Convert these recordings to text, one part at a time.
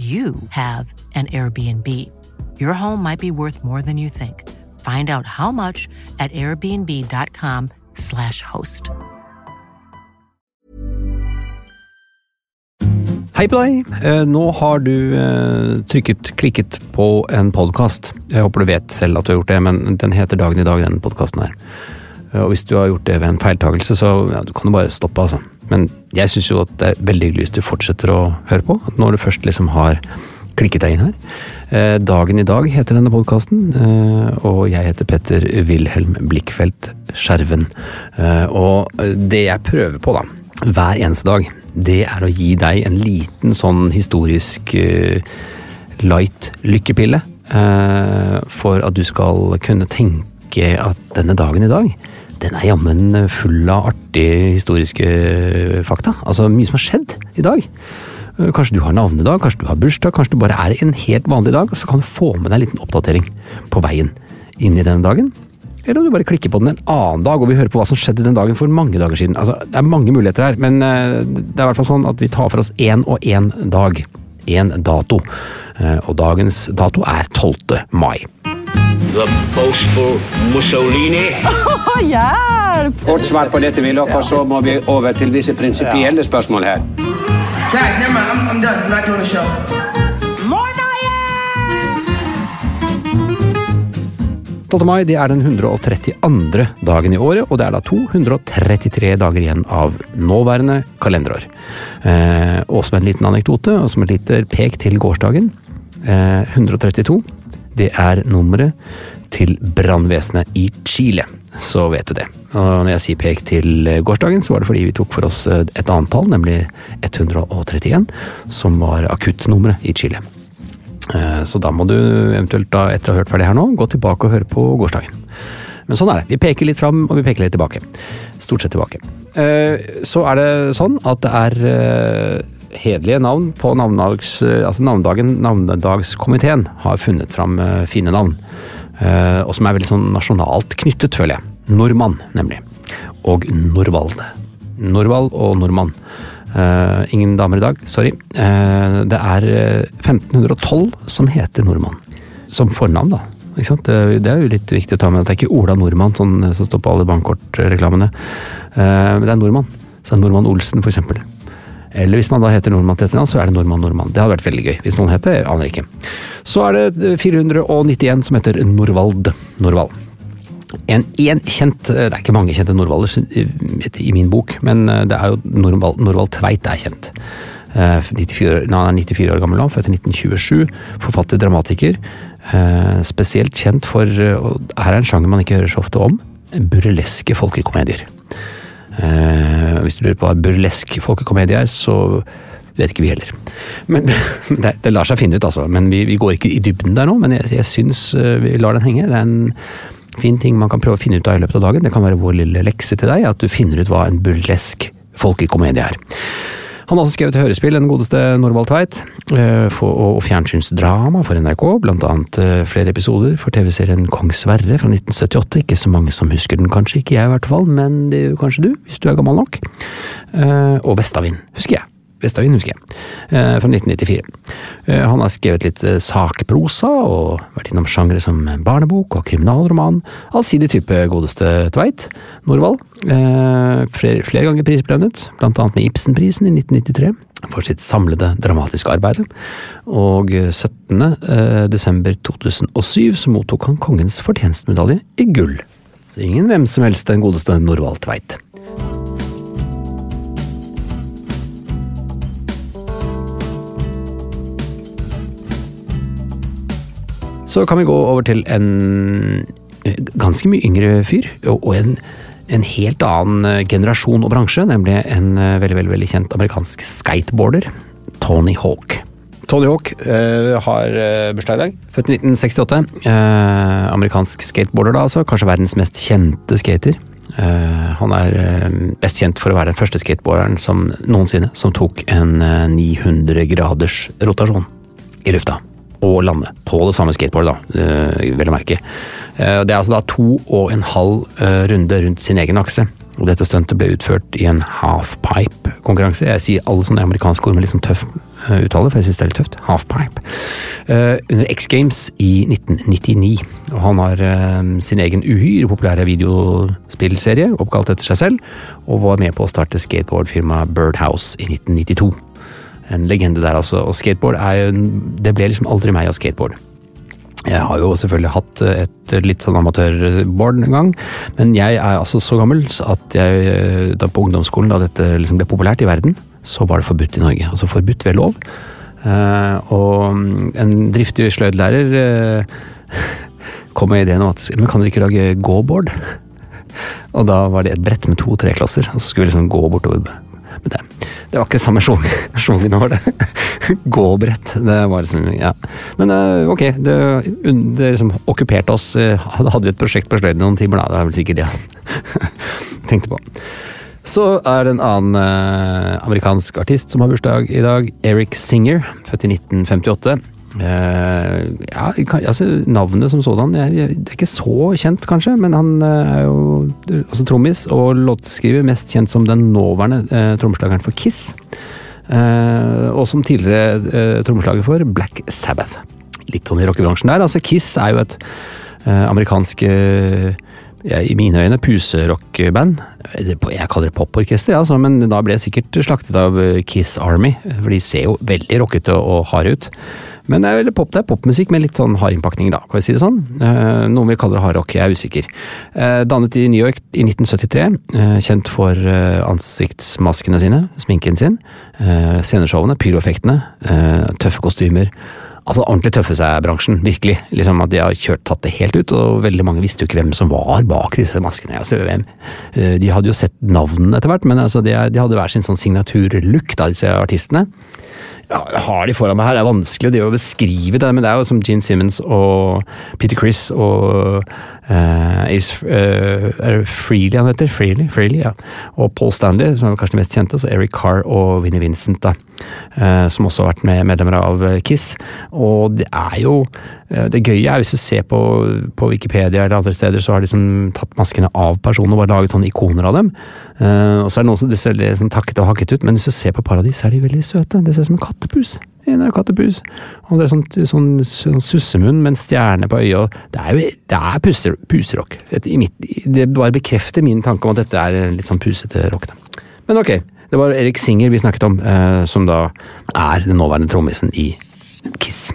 you have an Airbnb. Your home might be worth more than you think. Find out how much at airbnb.com/slash host. Hei på deg! Eh, Nå har du eh, trykket, klikket på en podkast. Jeg håper du vet selv at du har gjort det, men den heter Dagen i dag, den podkasten her. Eh, Og hvis du har gjort det ved en feiltagelse, så ja, du kan du bare stoppe, altså. Men jeg syns jo at det er veldig hyggelig hvis du fortsetter å høre på, når du først liksom har klikket deg inn her. Eh, Dagen i dag heter denne podkasten, og jeg heter Petter Wilhelm Blikkfeldt Skjerven. Eh, Og det jeg prøver på, da, hver eneste dag, det er å gi deg en liten sånn historisk eh, light lykkepille. eh, For at du skal kunne tenke at denne dagen i dag, den er jammen full av artige historiske fakta. Altså mye som har skjedd i dag. Eh, Kanskje du har navnedag, kanskje du har bursdag, kanskje du bare er en helt vanlig dag, så kan du få med deg en liten oppdatering på veien inn i denne dagen. Eller om du bare klikker på den en annen dag, og vi hører på hva som skjedde den dagen for mange dager siden. Altså, Det er mange muligheter her, men eh, det er i hvert fall sånn at vi tar for oss én og én dag. Én dato. Eh, Og dagens dato er 12. mai. The boastful Mussolini. Hjelp! Kort svar på dette, vil og så må vi over til visse prinsipielle spørsmål her. Guys, never mind. I'm, I'm done. I'm not doing the show. 12. mai det er den 132. dagen i året, og det er da 233 dager igjen av nåværende kalenderår. Eh, og som en liten anekdote, og som et lite pek til gårsdagen eh, 132, det er nummeret til brannvesenet i Chile. Så vet du det. Og når jeg sier pek til gårsdagen, så var det fordi vi tok for oss eh, et annet tall, nemlig 131, som var akuttnummeret i Chile. Eh, Så da må du eventuelt, da, etter å ha hørt ferdig her nå, gå tilbake og høre på gårsdagen. Men sånn er det. Vi peker litt fram, og vi peker litt tilbake. Stort sett tilbake. Eh, Så er det sånn at det er eh, hederlige navn på navnedags, eh, altså. Navnedagskomiteen har funnet fram eh, fine navn. Eh, Og som er veldig sånn nasjonalt knyttet, føler jeg. Nordmann, nemlig. Og Norvald. Norvald og nordmann. Ingen damer i dag, sorry. Det er eh, 1512 som heter nordmann. Som fornavn, da. Ikke sant? Det, er jo litt viktig å ta med at det er ikke Ola Nordmann sånn, som står på alle bankkortreklamene. Men det er nordmann. Så det er Nordmann Olsen, for eksempel. Eller hvis man da heter nordmann til etternavn, så er det nordmann Nordmann. Det hadde vært veldig gøy. Hvis noen heter aner ikke. Så er det 491 som heter Norvald. Norvald. En, en kjent Det er ikke mange kjente Norvaller i, i min bok, men eh, det er jo Norvald, Norvald Tveit er kjent. Eh, 94, nei, han er 94 år gammel nå, født i 1927. Forfatter, dramatiker. Eh, spesielt kjent for eh, og Her er en sjanger man ikke hører så ofte om. Burleske folkekomedier. Eh, hvis du lurer på hva burlesk folkekomedie er, så vet ikke vi heller. Men det, det lar seg finne ut, altså. Men vi, vi går ikke i dybden der nå. Men jeg, jeg syns eh, vi lar den henge. Det er en fin ting man kan prøve å finne ut av i løpet av dagen. Det kan være vår lille lekse til deg, at du finner ut hva en burlesk folkekomedie er. Han har også skrevet hørespill, den godeste Norvald Tveit, eh, og fjernsynsdrama for NRK, blant annet eh, flere episoder for TV-serien Kong Sverre fra 1978. Ikke så mange som husker den, kanskje, ikke jeg i hvert fall, men det jo kanskje du, hvis du er gammel nok. Eh, Og Vestavind, husker jeg. Vestavind husker jeg, eh, fra 1994. Eh, Han har skrevet litt eh, sakprosa, og vært innom sjangre som barnebok og kriminalroman. Allsidig type godeste Tveit. Norvald. Flere, flere ganger prisbelønnet, blant annet med Ibsenprisen i 1993 for sitt samlede dramatiske arbeid. Og 17. eh, desember 2007 så mottok han Kongens fortjenstmedalje i gull. Så ingen hvem som helst den godeste Norvald Tveit. Så kan vi gå over til en eh, ganske mye yngre fyr, og en, en helt annen eh, generasjon og bransje, nemlig en eh, veldig, veldig, veldig kjent amerikansk skateboarder, Tony Hawk. Tony Hawk uh, har bursdag i dag, født i 1968. Uh, amerikansk skateboarder da, altså. Kanskje verdens mest kjente skater. Han er best kjent for å være den første skateboarderen som noensinne som tok en eh, 900 graders rotasjon i lufta og lande på det samme skateboardet, da, eh, vel å merke. Eh, Det er altså da to og en halv eh, runde rundt sin egen akse. Og dette stuntet ble utført i en halfpipe-konkurranse. Jeg sier alle sånne amerikanske ord med litt sånn tøff uttale, for jeg syns det er litt tøft. Halfpipe. Under X Games i 1999. Og han har sin egen uhyre populære videospillserie, oppkalt etter seg selv, og var med på å starte skateboardfirmaet Birdhouse i 1992. En legende der, altså. Og skateboard er Det ble liksom aldri meg av skateboard. Jeg har jo selvfølgelig hatt et litt sånn amatørboard en gang, men jeg er altså så gammel at jeg da på ungdomsskolen, da dette liksom ble populært i verden, så var det forbudt i Norge. Altså forbudt ved lov. Eh, og en driftig sløydlærer eh, kom med ideen om at men kan dere ikke lage gåboard? Og da var det et brett med to treklosser, og så skulle vi liksom gå bortover med det. Det var ikke samme sjongen over det. Gåbrett. Det var liksom, ja. Men eh, ok, det, det liksom okkuperte oss. Da Hadde hadde vi et prosjekt på sløyden noen timer, da. Det er vel sikkert det han tenkte på. Så er det en annen eh, amerikansk artist som har bursdag i dag. Eric Singer, født i 1958. Eh, ja, altså Navnet som sådan er, det er ikke så kjent, kanskje, men han uh, er jo altså, trommis og låtskriver, mest kjent som den nåværende uh, trommeslageren for Kiss. Og som tidligere uh, trommeslager for Black Sabbath. Litt sånn i rockebransjen der. Altså, Kiss er jo et amerikansk eh, i mine øyne puserockband. Jeg kaller det poporkester, altså, men da ble jeg sikkert slaktet av eh, Kiss Army, for de ser jo veldig rockete og harde ut. Men det er, veldig pop, det er popmusikk med litt sånn hard innpakning, da, kan vi si det sånn. Eh, noen vil kalle det hardrock, jeg er usikker. Eh, dannet i New York i 1973, eh, kjent for ansiktsmaskene sine, sminken sin, sceneshowene, pyroeffektene, tøffe kostymer. Altså ordentlig tøffe seg bransjen, virkelig. Liksom at De har kjørt tatt det helt ut, og veldig mange visste jo ikke hvem som var bak disse maskene. Altså, eh, de hadde jo sett navnene etter hvert, men altså, de, de hadde hver sin sånn signaturlook, av disse artistene. Har de foran meg her, det er vanskelig det å beskrive det, men det er jo som Gene Simmons og Peter Chris og uh, Ace uh, Er det Freely han heter? Freely, Freely, ja. Og Paul Stanley, som er kanskje den mest kjente, så Eric Carr og Vinnie Vincent, da. Uh, som også har vært med medlemmer av Kiss. Og det er jo Det gøye er hvis du ser på, på Wikipedia eller andre steder, så har de liksom tatt maskene av personene og bare laget sånne ikoner av dem. Uh, og så er det noen som de ser litt sånn takket og hakket ut, men hvis du ser på et par av de, så er de veldig søte. Det ser ut som en kattepus. En er kattepus. Og det er sånn, sånn, sånn sussemunn med en stjerne på øyet. Det er jo det er puser, puserock. Det bare bekrefter min tanke om at dette er litt sånn pusete rock. Da. Men ok, det var Erik Singer vi snakket om, uh, som da er den nåværende trommisen i Kiss.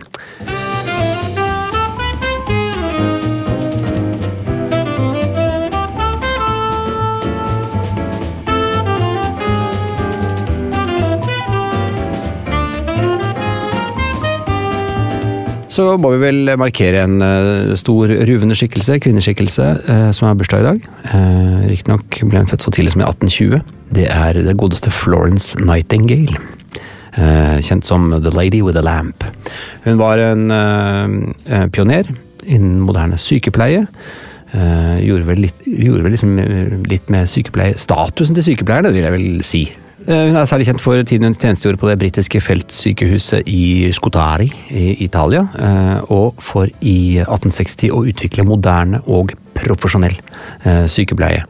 Så må vi vel markere en uh, stor ruvende skikkelse, kvinneskikkelse, uh, som har bursdag i dag. Uh, Riktignok ble hun født så tidlig som i 1820. Det er det godeste Florence Nightingale. Uh, kjent som The Lady with a Lamp. Hun var en pioner innen moderne sykepleie. Gjorde vel litt, gjorde vel liksom litt med sykepleie Statusen til sykepleierne, vil jeg vel si. Eh, Hun er særlig kjent for tiden hun tjenestegjorde på det britiske feltsykehuset i Scutari i Italia, eh, og for i 1860 å utvikle moderne og profesjonell eh, sykepleie.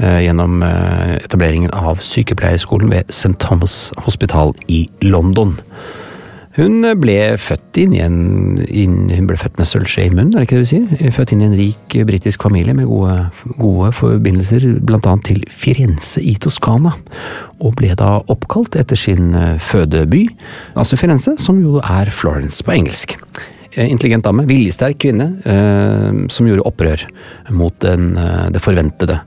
Gjennom etableringen av sykepleierskolen ved St. Thomas Hospital i London. Hun ble født inn i en inn, Hun ble født med sølvskje i munnen, er det ikke det vi sier? Født inn i en rik britisk familie med gode, gode forbindelser annet til Firenze i Toskana, og ble da oppkalt etter sin eh, fødeby, altså Firenze, som jo er Florence på engelsk. Eh, Intelligent dame, viljesterk kvinne, eh, som gjorde opprør mot den, det forventede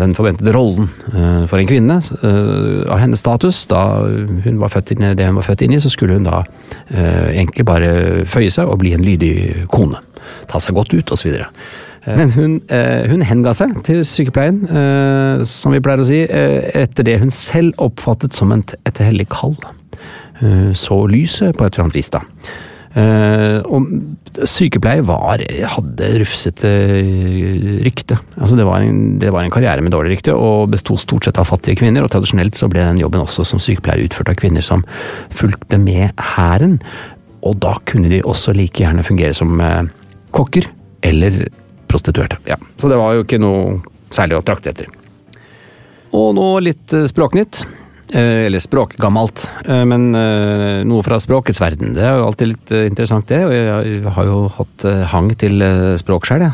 den forventede rollen eh, for en kvinne eh, av hennes status. Da hun var født inn i det hun var født inn i, så skulle hun da eh, egentlig bare føye seg og bli en lydig kone. Ta seg godt ut, osv. Men hun, eh, hun henga seg til sykepleien, eh, som vi pleier å si, eh, etter det hun selv oppfattet som et, hellig kall. Eh, Så lyset på et eller annet vis, da. Eh, og sykepleie var, hadde rufsete rykte. Altså det, var en, det var en karriere med dårlig rykte, og besto stort sett av fattige kvinner. Og tradisjonelt så ble den jobben også som sykepleier utført av kvinner som fulgte med hæren. Og da kunne de også like gjerne fungere som eh, kokker eller prostituerte. Ja, så det var jo ikke noe særlig å trakte etter. Og nå litt eh, språknytt. Eh, Eller språkgammelt, gammelt men eh, noe fra språkets verden. Det er jo alltid litt eh, interessant, det. Og jeg har jo hatt eh, hang til eh, språk sjøl,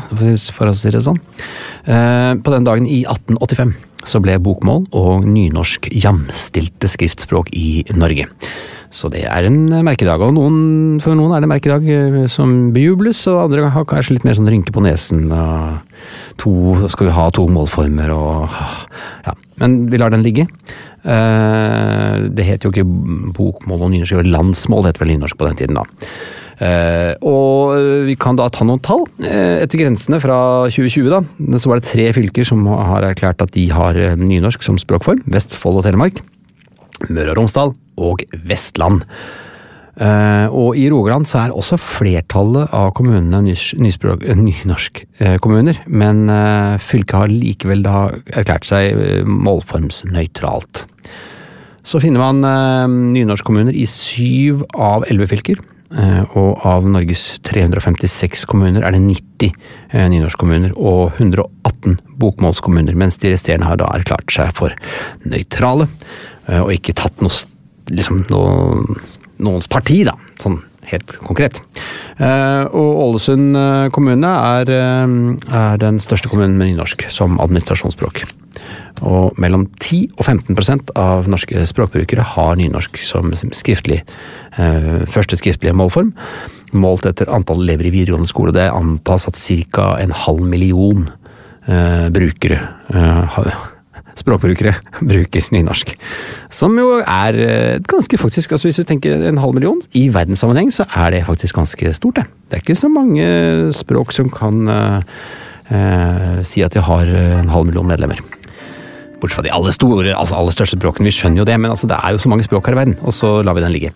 for å si det sånn. Eh, På den dagen i 1885 så ble bokmål og nynorsk jamstilte skriftspråk i Norge. Så det er en merkedag, og noen, for noen er det en merkedag eh, som bejubles, og andre har kanskje litt mer sånn rynke på nesen. Og to, skal vi ha to målformer og Ja. Men vi lar den ligge. Eh, det het jo ikke bokmål og nynorsk, det landsmål het vel nynorsk på den tiden, da. Eh, og vi kan da ta noen tall. Eh, etter grensene fra 2020, da, så var det tre fylker som har erklært at de har nynorsk som språkform. Vestfold og Telemark. Møre og Romsdal og Vestland. Eh, og i Rogaland så er også flertallet av kommunene nys, nyspråk, eh, nynorskkommuner, men eh, fylket har likevel da erklært seg eh, målformsnøytralt. Så finner man eh, nynorskkommuner i syv av elleve fylker. eh, Og av Norges 356 kommuner er det 90 eh, nynorskkommuner og 118 bokmålskommuner, mens de resterende har da erklært seg for nøytrale, eh, og ikke tatt noe, liksom noe, noens parti, da, sånn helt konkret. Eh, Og Ålesund eh, kommune er, eh, er den største kommunen med nynorsk som administrasjonsspråk. Og mellom 10 og 15% av norske språkbrukere har nynorsk som skriftlig, første skriftlige målform. Målt etter antall elever i videregående skole. Det antas at ca. en halv million brukere, har- språkbrukere, bruker nynorsk. Som jo er eh, ganske faktisk, altså hvis du tenker en halv million, i verdenssammenheng så er det faktisk ganske stort, det. Det er ikke så mange språk som kan eh, eh, si at de har en halv million medlemmer. Bortsett fra de aller store, altså aller største språkene. Vi skjønner jo det, men altså det er jo så mange språk her i verden, og så lar vi den ligge.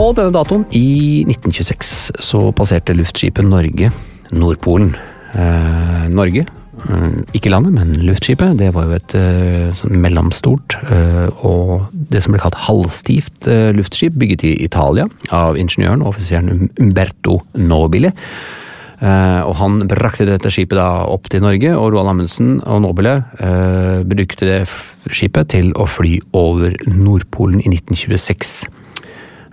På denne datoen, i 1926, så passerte luftskipet Norge Nordpolen. Eh, Norge, eh, ikke landet, men luftskipet, det var jo et eh, sånn mellomstort eh, og det som ble kalt halvstivt luftskip, bygget i Italia av ingeniøren og offiseren Umberto Nobile. Eh, og han brakte dette skipet da opp til Norge, og Roald Amundsen og Nobile eh, brukte det skipet til å fly over Nordpolen i 1926.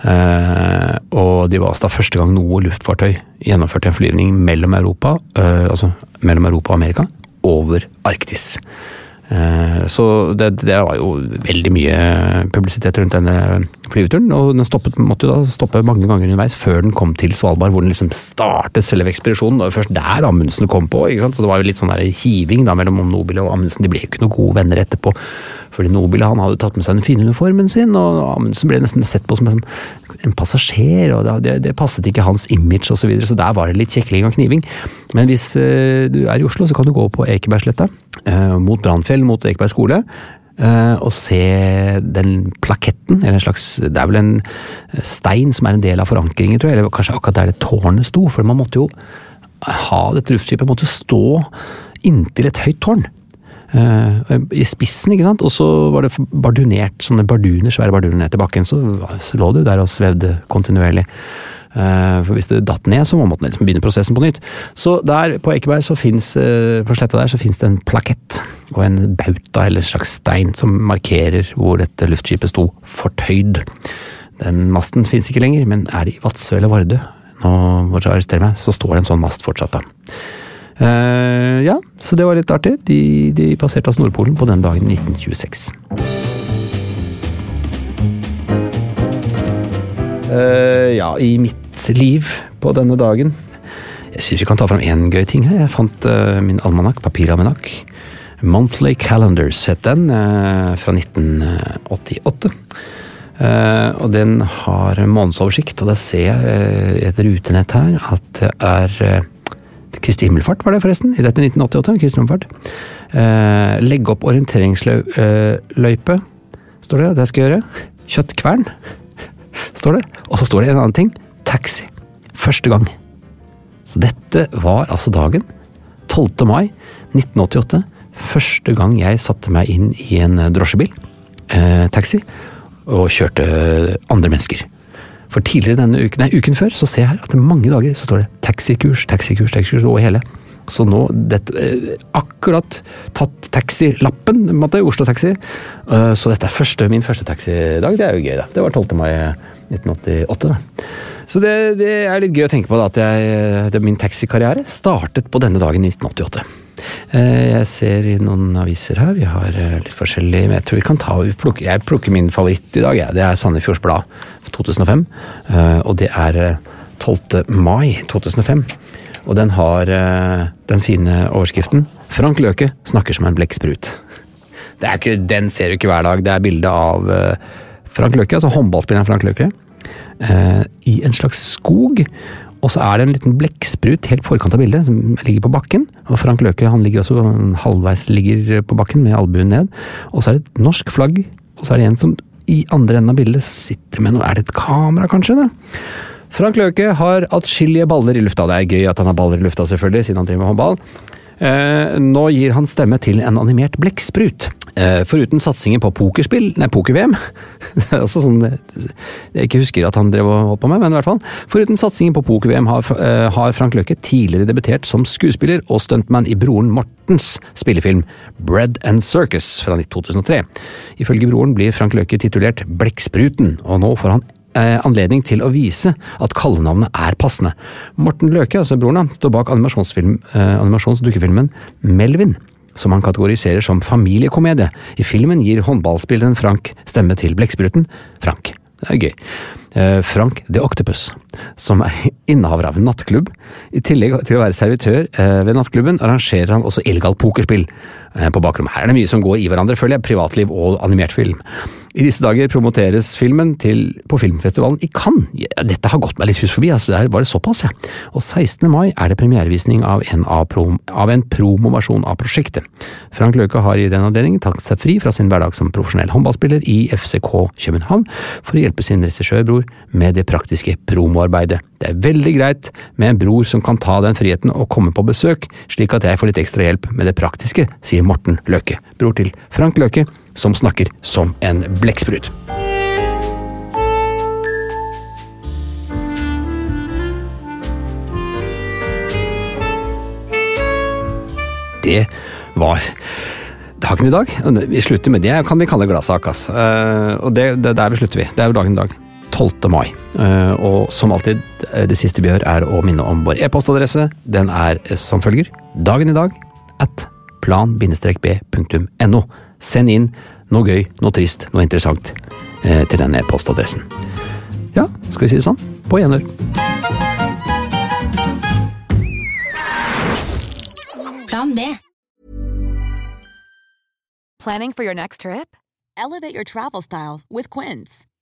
Eh, og det var altså da første gang noe luftfartøy gjennomførte en flyvning mellom Europa, altså mellom Europa og Amerika, over Arktis. Eh, så det, det var jo veldig mye publisitet rundt denne flyveturen, og den stoppet, måtte da stoppe mange ganger underveis før den kom til Svalbard, hvor den liksom startet selve ekspedisjonen. Og først der Amundsen kom på, ikke sant? så det var jo litt sånn der hiving da mellom Nobile og Amundsen. De ble jo ikke noen gode venner etterpå. Fordi Nobile han hadde tatt med seg den fine uniformen sin, og Amundsen ble nesten sett på som en, en passasjer. og det, det passet ikke hans image osv., så, videre, så der var det litt kjekling og kniving. Men hvis uh, du er i Oslo, så kan du gå på Ekebergsletta, uh, mot Brannfjell, mot Ekeberg skole. eh, og se den plaketten, eller en slags Det er vel en stein som er en del av forankringen, tror jeg, eller kanskje akkurat der det tårnet sto. For man måtte jo ha dette luftskipet måtte stå inntil et høyt tårn. Eh, I spissen, ikke sant, og så var det bardunert, sånne barduner, svære barduner ned til bakken. Så, så lå jo der og svevde kontinuerlig. Eh, For hvis det datt ned, så må man liksom begynne prosessen på nytt. Så der på Ekeberg, så finnes, eh, på sletta der, så fins det en plakett og en bauta eller en slags stein som markerer hvor dette luftskipet sto fortøyd. Den masten finnes ikke lenger, men er det i Vadsø eller Vardø, nå må dere meg, så står det en sånn mast fortsatt, da. Eh, ja, så det var litt artig. De, de passerte oss Nordpolen på den dagen i 1926. Uh, ja, i mitt liv på denne dagen Jeg syns vi kan ta fram én gøy ting her. Jeg fant uh, min almanakk, papiralmanakk. Monthly Calendars het den, eh, fra 1988. Eh, og den har månedsoversikt, og da ser jeg eh, i et rutenett her at det er eh, Kristi himmelfart var det forresten, i dette 1988. Kristi himmelfart. Eh, legge opp orienteringsløype, står det jeg skal gjøre. Kjøttkvern, står det. Og så står det en annen ting. Taxi. Første gang. Så dette var altså dagen. 12. mai 1988. Første gang jeg satte meg inn i en drosjebil, eh, taxi, og kjørte andre mennesker. For tidligere denne uken, nei, uken før så ser jeg her at det er mange dager så står det taxikurs, taxikurs, taxikurs over hele. Så nå, dette, eh, akkurat tatt taxilappen, måtte Oslo Taxi. Eh, Så dette er første, min første taxidag. Det er jo gøy, da. Det var 12. mai 1988, da. Så det, det er litt gøy å tenke på da, at jeg, det, min taxikarriere startet på denne dagen i 1988. Eh, Jeg ser i noen aviser her, vi har eh, litt forskjellig Jeg tror vi kan ta, vi plukker, jeg plukker min favoritt i dag, jeg. det er Sandefjords Blad 2005. eh, Og det er eh, 12. mai 2005. Og den har den fine overskriften 'Frank Løke snakker som en blekksprut'. Den ser du ikke hver dag. Det er bilde av Frank Løke, altså håndballspilleren Frank Løke, i en slags skog. Og så er det en liten blekksprut helt forkant av bildet, som ligger på bakken. Og Frank Løke han ligger også halvveis ligger på bakken med albuen ned. Og så er det et norsk flagg, og så er det en som i andre enden av bildet sitter med noe Er det et kamera, kanskje? det? Frank Løke har atskillige baller i lufta. Det er gøy at han har baller i lufta, selvfølgelig, siden han driver med håndball. Eh, nå gir han stemme til en animert blekksprut. Eh, foruten satsingen på pokerspill, nei, poker-VM altså sånn, Jeg ikke husker at han drev og holdt på med, men i hvert fall. Foruten satsingen på poker-VM har, eh, har Frank Løke tidligere debutert som skuespiller og stuntman i broren Mortens spillefilm Bread and Circus fra 2003. Ifølge broren blir Frank Løke titulert Blekkspruten, og nå får han eh, anledning til å vise at kallenavnet er passende. Morten Løke, altså broren, står bak animasjonsfilm, eh, animasjonsdukkefilmen Melvin, som han kategoriserer som familiekomedie. I filmen gir håndballspilleren Frank stemme til blekkspruten Frank. Det er gøy. Eh, Frank the Octopus. Som er innehaver av en nattklubb. I tillegg til å være servitør eh, ved nattklubben, arrangerer han også illegalt pokerspill eh, på bakrommet. Her er det mye som går i hverandre, føler jeg. Privatliv og animert film. I disse dager promoteres filmen til, på filmfestivalen i Cannes. Dette har gått meg litt hus forbi, altså. Der var det såpass, ja. Og 16. mai er det premierevisning av en, av av en promoversjon av prosjektet. Frank Løke har i den anledning tatt seg fri fra sin hverdag som profesjonell håndballspiller i FCK København for å hjelpe sin regissørbror med det praktiske promoarbeidet. Det er veldig greit med en bror som kan ta den friheten og komme på besøk, slik at jeg får litt ekstra hjelp med det praktiske, sier Morten Løke, bror til Frank Løke, som snakker som en blekksprut. Det var dagen i dag. Vi slutter med det, kan vi kalle gladsak. Altså. Og det, det der vi slutter vi. Det er jo dagen i dag. 12. mai. Og som alltid, det siste vi gjør er å minne om vår e-postadresse. Den er som følger dagen i dag at plan-b.no. Send inn noe gøy, noe trist, noe interessant til den e-postadressen. Ja, skal vi si det sånn? På gjenhør. Plan B. Planning for your next trip? Elevate your travel style with Quince.